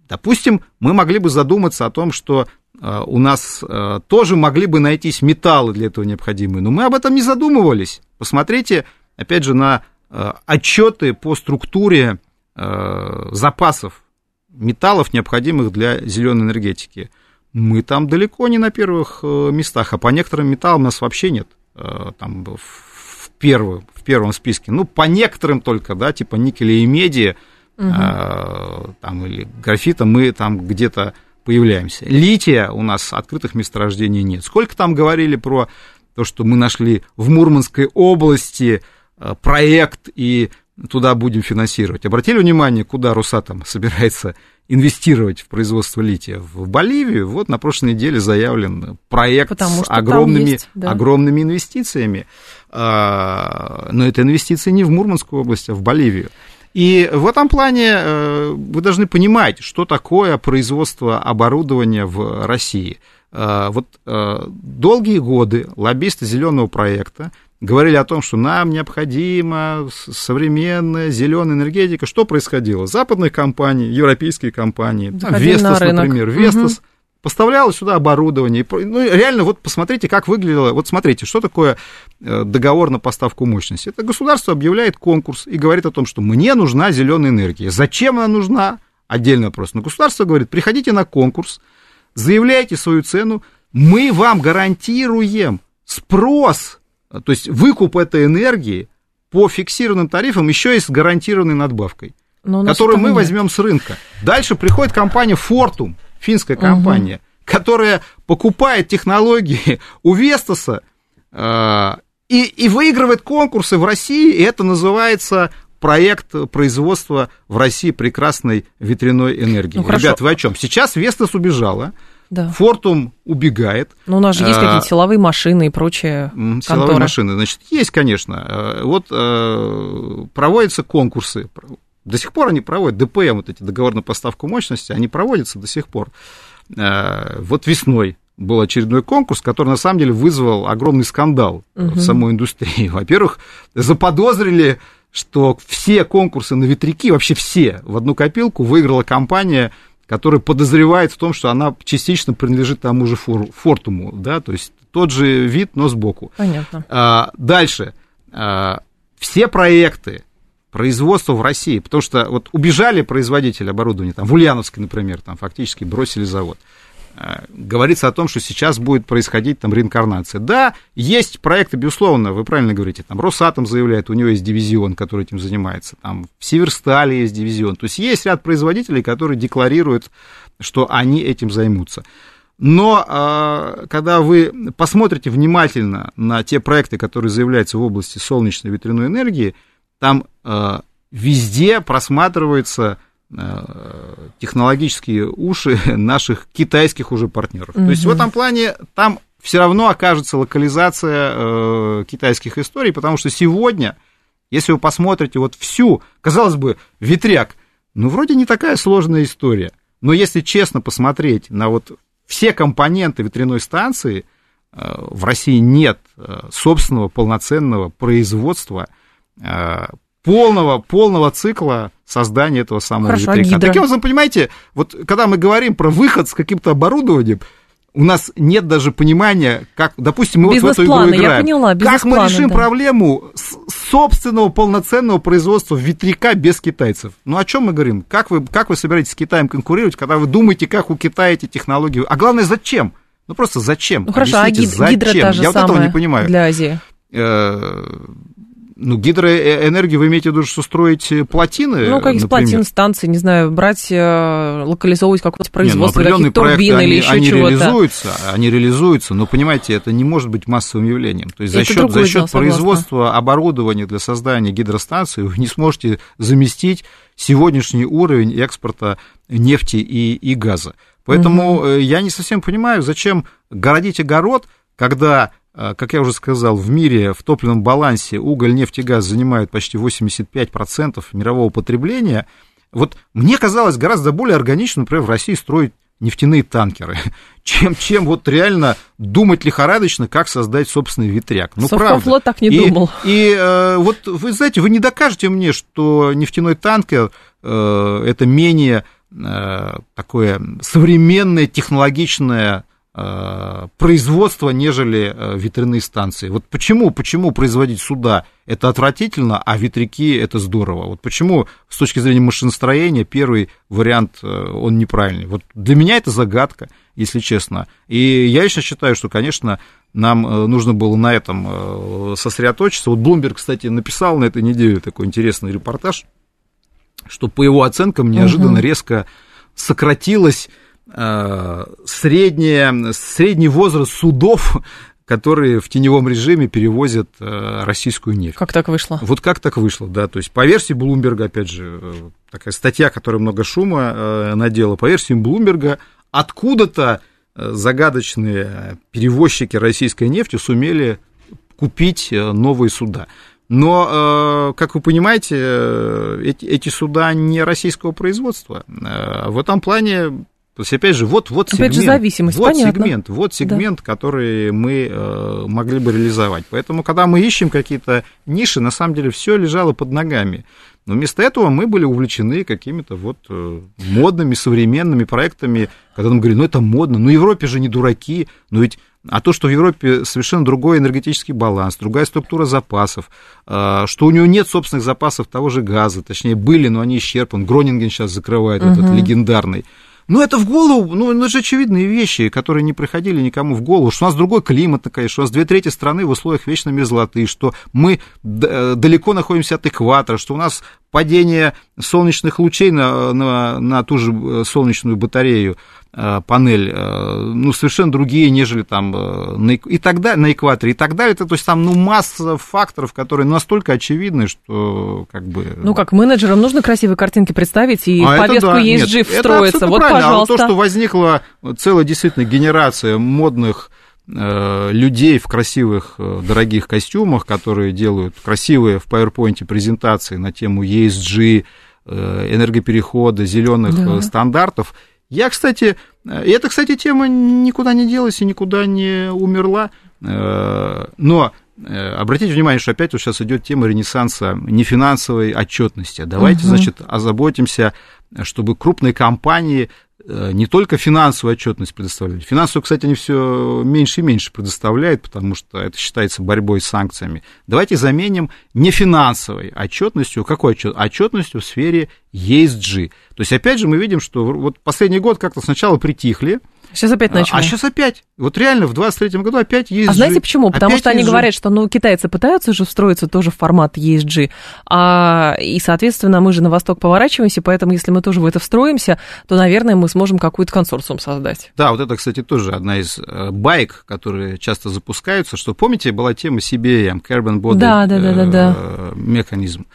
допустим, мы могли бы задуматься о том, что э, у нас э, тоже могли бы найтись металлы для этого необходимые, но мы об этом не задумывались. Посмотрите, опять же, на Э, отчеты по структуре э, запасов металлов, необходимых для зеленой энергетики. Мы там далеко не на первых э, местах, а по некоторым металлам у нас вообще нет там в, первую, в первом списке. Ну, по некоторым только, да, типа никеля и меди, угу. там, или графита, мы там где-то появляемся. Лития у нас открытых месторождений нет. Сколько там говорили про то, что мы нашли в Мурманской области проект и туда будем финансировать. Обратили внимание, куда Росатом собирается инвестировать в производство лития? В Боливию. Вот на прошлой неделе заявлен проект Потому с огромными, есть, да. огромными инвестициями. А, но это инвестиции не в Мурманскую область, а в Боливию. И в этом плане э, вы должны понимать, что такое производство оборудования в России. Э, вот э, долгие годы лоббисты зеленого проекта говорили о том, что нам необходима современная зеленая энергетика. Что происходило? Западные компании, европейские компании, Vestas, например, Vestas угу. поставляла сюда оборудование. Ну, реально, вот посмотрите, как выглядело. Вот смотрите, что такое э, договор на поставку мощности. Это государство объявляет конкурс и говорит о том, что мне нужна зеленая энергия. Зачем она нужна? Отдельный вопрос. Но государство говорит, приходите на конкурс, заявляйте свою цену, мы вам гарантируем спрос то есть выкуп этой энергии по фиксированным тарифам еще и с гарантированной надбавкой, которую мы нет. возьмем с рынка. Дальше приходит компания Fortum, финская компания, угу. которая покупает технологии у Вестаса э, и, и выигрывает конкурсы в России, и это называется проект производства в России прекрасной ветряной энергии. Ну, Ребят, вы о чем? Сейчас Вестас убежала, да. Фортум убегает. Но у нас же есть какие-то а, силовые машины и прочие Силовые конторы. машины, значит, есть, конечно. А, вот а, проводятся конкурсы. До сих пор они проводят, ДПМ, вот эти договор на поставку мощности, они проводятся до сих пор. Вот весной был очередной конкурс, который на самом деле вызвал огромный скандал угу. в самой индустрии. <laughs> Во-первых, заподозрили, что все конкурсы на ветряки, вообще все, в одну копилку выиграла компания который подозревает в том, что она частично принадлежит тому же Фортуму, да, то есть тот же вид, но сбоку. Понятно. А, дальше. А, все проекты производства в России, потому что вот убежали производители оборудования, там, в Ульяновске, например, там фактически бросили завод. Э, говорится о том, что сейчас будет происходить там реинкарнация. Да, есть проекты, безусловно, вы правильно говорите, там Росатом заявляет, у него есть дивизион, который этим занимается, там в Северстале есть дивизион, то есть есть ряд производителей, которые декларируют, что они этим займутся. Но э, когда вы посмотрите внимательно на те проекты, которые заявляются в области солнечной ветряной энергии, там э, везде просматривается технологические уши <laughs> наших китайских уже партнеров. Угу. То есть в этом плане там все равно окажется локализация э, китайских историй, потому что сегодня, если вы посмотрите вот всю, казалось бы, ветряк, ну, вроде не такая сложная история, но если честно посмотреть на вот все компоненты ветряной станции, э, в России нет э, собственного полноценного производства э, полного, полного цикла создания этого самого Хорошо, ветряка. А Таким образом, понимаете, вот когда мы говорим про выход с каким-то оборудованием, у нас нет даже понимания, как, допустим, мы вот в эту игру играем. Я поняла, как мы решим да. проблему собственного полноценного производства ветряка без китайцев? Ну, о чем мы говорим? Как вы, как вы собираетесь с Китаем конкурировать, когда вы думаете, как у Китая эти технологии? А главное, зачем? Ну, просто зачем? Ну, хорошо, а гид, зачем? та же Я вот этого не понимаю. Для Азии. Ну, гидроэнергию вы имеете в виду, что строить э, плотины? Ну, как из плотин станции, не знаю, брать, э, локализовывать какое-то производство, не, ну, турбин они, или еще они чего-то. реализуются, они реализуются, но, понимаете, это не может быть массовым явлением. То есть за счет, за счет производства оборудования для создания гидростанции вы не сможете заместить сегодняшний уровень экспорта нефти и, и газа. Поэтому угу. я не совсем понимаю, зачем городить огород, когда как я уже сказал, в мире в топливном балансе уголь, нефть и газ занимают почти 85% мирового потребления. Вот мне казалось гораздо более органично, например, в России строить нефтяные танкеры, <laughs> чем, чем вот реально думать лихорадочно, как создать собственный ветряк. Ну, Совкомфлот так не и, думал. И э, вот вы знаете, вы не докажете мне, что нефтяной танкер э, это менее э, такое современное, технологичное производства, нежели э, ветряные станции. Вот почему, почему производить суда это отвратительно, а ветряки это здорово? Вот почему с точки зрения машиностроения первый вариант, э, он неправильный? Вот для меня это загадка, если честно. И я еще считаю, что, конечно, нам нужно было на этом сосредоточиться. Вот Блумберг, кстати, написал на этой неделе такой интересный репортаж что по его оценкам неожиданно угу. резко сократилось э, среднее, средний возраст судов, которые в теневом режиме перевозят э, российскую нефть. Как так вышло? Вот как так вышло, да. То есть по версии Блумберга, опять же, э, такая статья, которая много шума надела, по версии Блумберга, откуда-то загадочные перевозчики российской нефти сумели купить новые суда. Но, как вы понимаете, эти, эти суда не российского производства. В этом плане то есть, опять же, вот, вот опять сегмент, же, зависимость, вот понятно. сегмент, вот сегмент, да. который мы могли бы реализовать. Поэтому, когда мы ищем какие-то ниши, на самом деле все лежало под ногами. Но вместо этого мы были увлечены какими-то вот модными, современными проектами, когда нам говорили, ну это модно, ну Европе же не дураки, но ведь а то, что в Европе совершенно другой энергетический баланс, другая структура запасов, а, что у него нет собственных запасов того же газа, точнее, были, но они исчерпаны. Гронинген сейчас закрывает угу. этот легендарный. Ну, это в голову, ну, это же очевидные вещи, которые не приходили никому в голову, что у нас другой климат, конечно, у нас две трети страны в условиях вечной мерзлоты, что мы э, далеко находимся от экватора, что у нас падение солнечных лучей на, на, на ту же э, солнечную батарею, э, панель, ну, совершенно другие, нежели там на, и так далее, на экваторе и так далее. Это, то есть там, ну, масса факторов, которые настолько очевидны, что как бы... Ну, как менеджерам нужно красивые картинки представить и а повестку да. есть жив встроиться. Вот, правильно. пожалуйста. А вот то, что возникла целая действительно генерация модных Э, людей в красивых, э, дорогих костюмах, которые делают красивые в PowerPoint презентации на тему ESG, э, энергоперехода, зеленых да. стандартов. Я, кстати, и эта, кстати, тема никуда не делась и никуда не умерла, но обратите внимание, что опять вот сейчас идет тема ренессанса нефинансовой отчетности. Давайте, угу. значит, озаботимся, чтобы крупные компании Э, не только финансовую отчетность предоставляют. Финансовую, кстати, они все меньше и меньше предоставляют, потому что это считается борьбой с санкциями. Давайте заменим нефинансовой отчетностью. Какой отчет? Отчетностью в сфере ESG. То есть, опять же, мы видим, что вот последний год как-то сначала притихли, Сейчас опять начали. А, а сейчас опять. Вот реально в 23-м году опять ESG. А знаете почему? Потому что они говорят, что ну, китайцы пытаются уже встроиться тоже в формат ESG, а, и, соответственно, мы же на восток поворачиваемся, поэтому если мы тоже в это встроимся, то, наверное, мы сможем какой-то консорциум создать. Да, вот это, кстати, тоже одна из э, байк, которые часто запускаются, что, помните, была тема CBM, Carbon Body да, да, да, да, да. Э, механизм,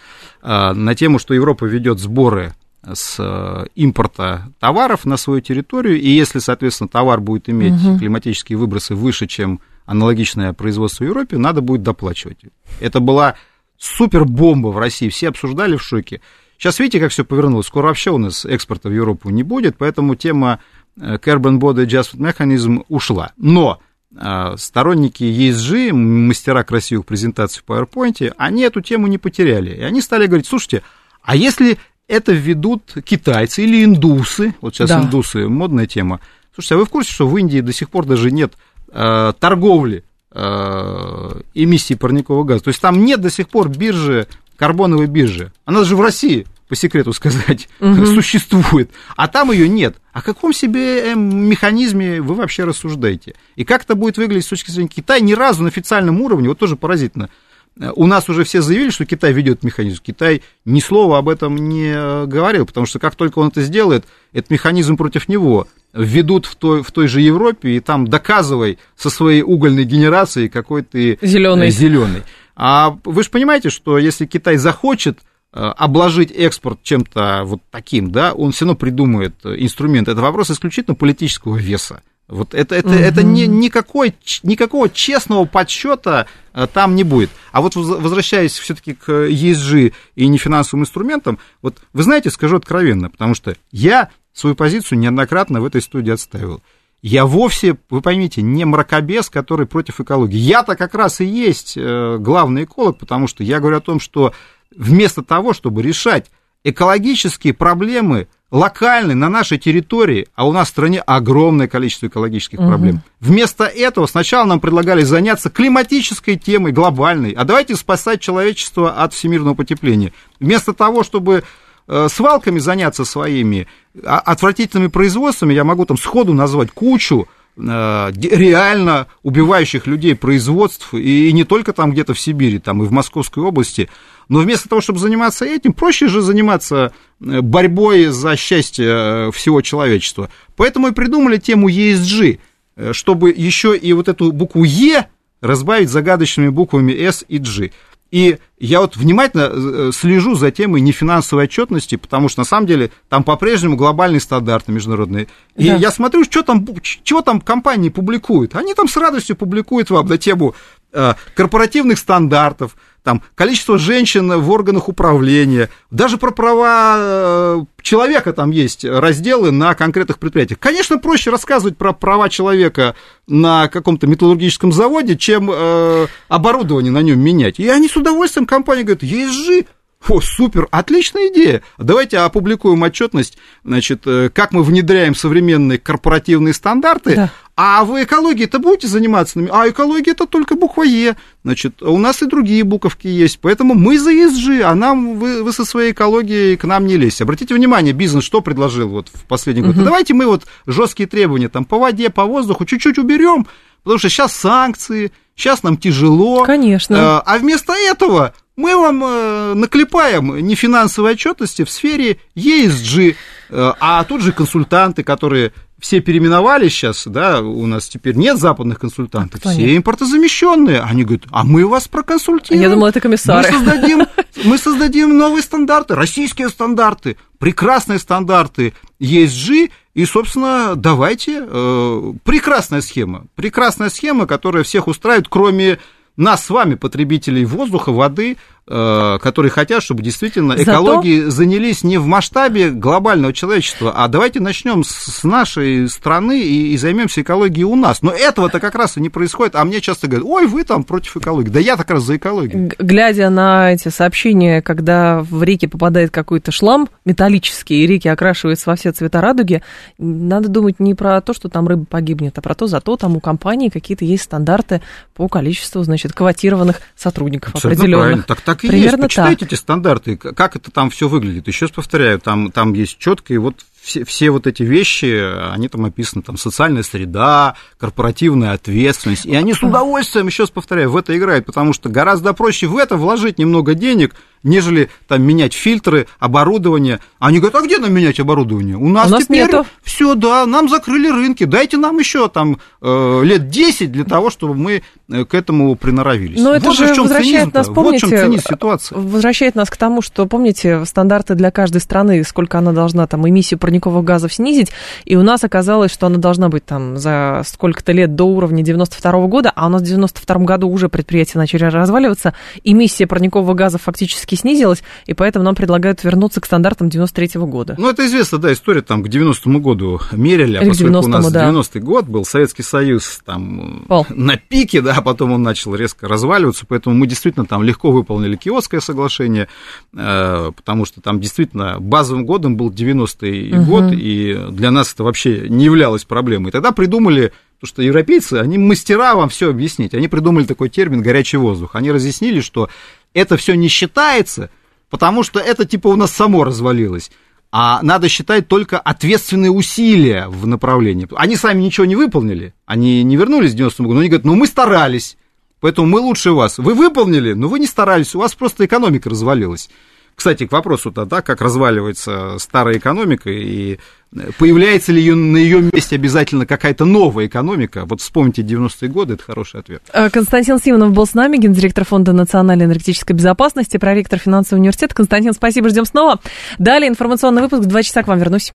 э, на тему, что Европа ведет сборы с э, импорта товаров на свою территорию, и если, соответственно, товар будет иметь угу. климатические выбросы выше, чем аналогичное производство в Европе, надо будет доплачивать. Это была супер бомба в России, все обсуждали в шоке. Сейчас видите, как все повернулось. Скоро вообще у нас экспорта в Европу не будет, поэтому тема э, Carbon Body Adjustment Mechanism ушла. Но э, сторонники ESG, мастера красивых презентаций в PowerPoint, они эту тему не потеряли. И они стали говорить, слушайте, а если это введут китайцы или индусы. Вот сейчас да. индусы модная тема. Слушайте, а вы в курсе, что в Индии до сих пор даже нет э, торговли э, эмиссии парникового газа? То есть там нет до сих пор биржи, карбоновой биржи. Она даже в России, по секрету сказать, <laughs> угу. существует. А там ее нет. О каком себе эм, механизме вы вообще рассуждаете? И как это будет выглядеть с точки зрения Китая? Ни разу на официальном уровне, вот тоже поразительно, у нас уже все заявили, что Китай ведет механизм. Китай ни слова об этом не э, говорил, потому что как только он это сделает, этот механизм против него введут в той, в той же Европе, и там доказывай со своей угольной генерацией, какой ты зеленый. зеленый. А вы же понимаете, что если Китай захочет э, обложить экспорт чем-то вот таким, да, он все равно придумает инструмент. Это вопрос исключительно политического веса. Вот это, это, угу. это не, никакой, никакого честного подсчета э, там не будет. А вот возвращаясь все-таки к ESG и нефинансовым инструментам, вот вы знаете, скажу откровенно, потому что я свою позицию неоднократно в этой студии отставил. Я вовсе, вы поймите, не мракобес, который против экологии. Я-то как раз и есть э, главный эколог, потому что я говорю о том, что вместо того, чтобы решать экологические проблемы локальный, на нашей территории, а у нас в стране огромное количество экологических угу. проблем. Вместо этого сначала нам предлагали заняться климатической темой, глобальной, а давайте спасать человечество от всемирного потепления. Вместо того, чтобы э, свалками заняться своими а, отвратительными производствами, я могу там сходу назвать кучу э, реально убивающих людей производств, и не только там где-то в Сибири, там и в Московской области, Но вместо того, чтобы заниматься этим, проще же заниматься э, борьбой за счастье э, всего человечества. Поэтому и придумали тему ESG, чтобы еще и вот эту букву Е разбавить загадочными буквами S и G. И я вот внимательно э, слежу за темой нефинансовой отчетности, потому что на самом деле там по-прежнему глобальные стандарты международные. И да. я смотрю, что там, чего там компании публикуют. Они там с радостью публикуют вам на тему э, корпоративных стандартов, там, количество женщин в органах управления, даже про права э, человека там есть разделы на конкретных предприятиях. Конечно, проще рассказывать про права человека на каком-то металлургическом заводе, чем э, оборудование на нем менять. И они с удовольствием, компания говорит, ESG, о, супер, отличная идея. Давайте опубликуем отчетность, значит, э, как мы внедряем современные корпоративные стандарты, да. А вы экологией-то будете заниматься? А экология это только буква Е. Значит, у нас и другие буковки есть, поэтому мы за ESG, а нам вы, вы со своей экологией к нам не лезьте. Обратите внимание, бизнес что предложил вот в последний год? Угу. Давайте мы вот жесткие требования там по воде, по воздуху чуть-чуть уберем, потому что сейчас санкции, сейчас нам тяжело. Конечно. Э, а вместо этого мы вам э, наклепаем нефинансовой отчетности в сфере ESG, э, а тут же консультанты, которые все переименовались сейчас, да, у нас теперь нет западных консультантов, а все импортозамещенные. Они говорят, а мы вас проконсультируем. Я думала, это комиссары. Мы создадим, <laughs> мы создадим новые стандарты, российские стандарты, прекрасные стандарты ESG, и, собственно, давайте, э, прекрасная схема, прекрасная схема, которая всех устраивает, кроме нас с вами, потребителей воздуха, воды, которые хотят, чтобы действительно экологии Зато... занялись не в масштабе глобального человечества, а давайте начнем с нашей страны и, и займемся экологией у нас. Но этого-то как раз и не происходит, а мне часто говорят, ой, вы там против экологии. Да я как раз за экологию. Глядя на эти сообщения, когда в реки попадает какой-то шлам металлический, и реки окрашиваются во все цвета радуги, надо думать не про то, что там рыба погибнет, а про то, зато там у компании какие-то есть стандарты по количеству, значит, квотированных сотрудников Абсолютно определенных. Правильно. Так, так и Примерно есть. Почитайте так. эти стандарты, как это там все выглядит. Еще раз повторяю, там, там есть четко, и вот все, все вот эти вещи, они там описаны, там, социальная среда, корпоративная ответственность, и они с удовольствием, еще раз повторяю, в это играют, потому что гораздо проще в это вложить немного денег, нежели там менять фильтры, оборудование. Они говорят, а где нам менять оборудование? У нас, У нас теперь все, да, нам закрыли рынки, дайте нам еще там э, лет 10 для того, чтобы мы э, к этому приноровились. Но вот это же возвращает нас, помните, вот в чем ситуации. возвращает нас к тому, что, помните, стандарты для каждой страны, сколько она должна там эмиссию парниковых газов снизить, и у нас оказалось, что она должна быть там за сколько-то лет до уровня 92 -го года, а у нас в 92 году уже предприятия начали разваливаться, эмиссия парниковых газов фактически снизилась, и поэтому нам предлагают вернуться к стандартам 93 -го года. Ну, это известно, да, история там к 90-му году мерили, а поскольку у нас да. 90-й год был, Советский Союз там Пол. <laughs> на пике, да, потом он начал резко разваливаться, поэтому мы действительно там легко выполнили Киотское соглашение, э, потому что там действительно базовым годом был 90-й угу. год, и для нас это вообще не являлось проблемой. Тогда придумали Потому что европейцы, они мастера вам все объяснить. Они придумали такой термин горячий воздух. Они разъяснили, что это все не считается, потому что это типа у нас само развалилось. А надо считать только ответственные усилия в направлении. Они сами ничего не выполнили, они не вернулись в 90 году, но они говорят, ну мы старались, поэтому мы лучше вас. Вы выполнили, но вы не старались, у вас просто экономика развалилась. Кстати, к вопросу тогда, как разваливается старая экономика и появляется ли на ее месте обязательно какая-то новая экономика. Вот вспомните 90-е годы, это хороший ответ. Э, Константин Симонов был с нами, гендиректор Фонда национальной энергетической безопасности, проректор финансового университета. Константин, спасибо, ждем снова. Далее информационный выпуск, в два часа к вам вернусь.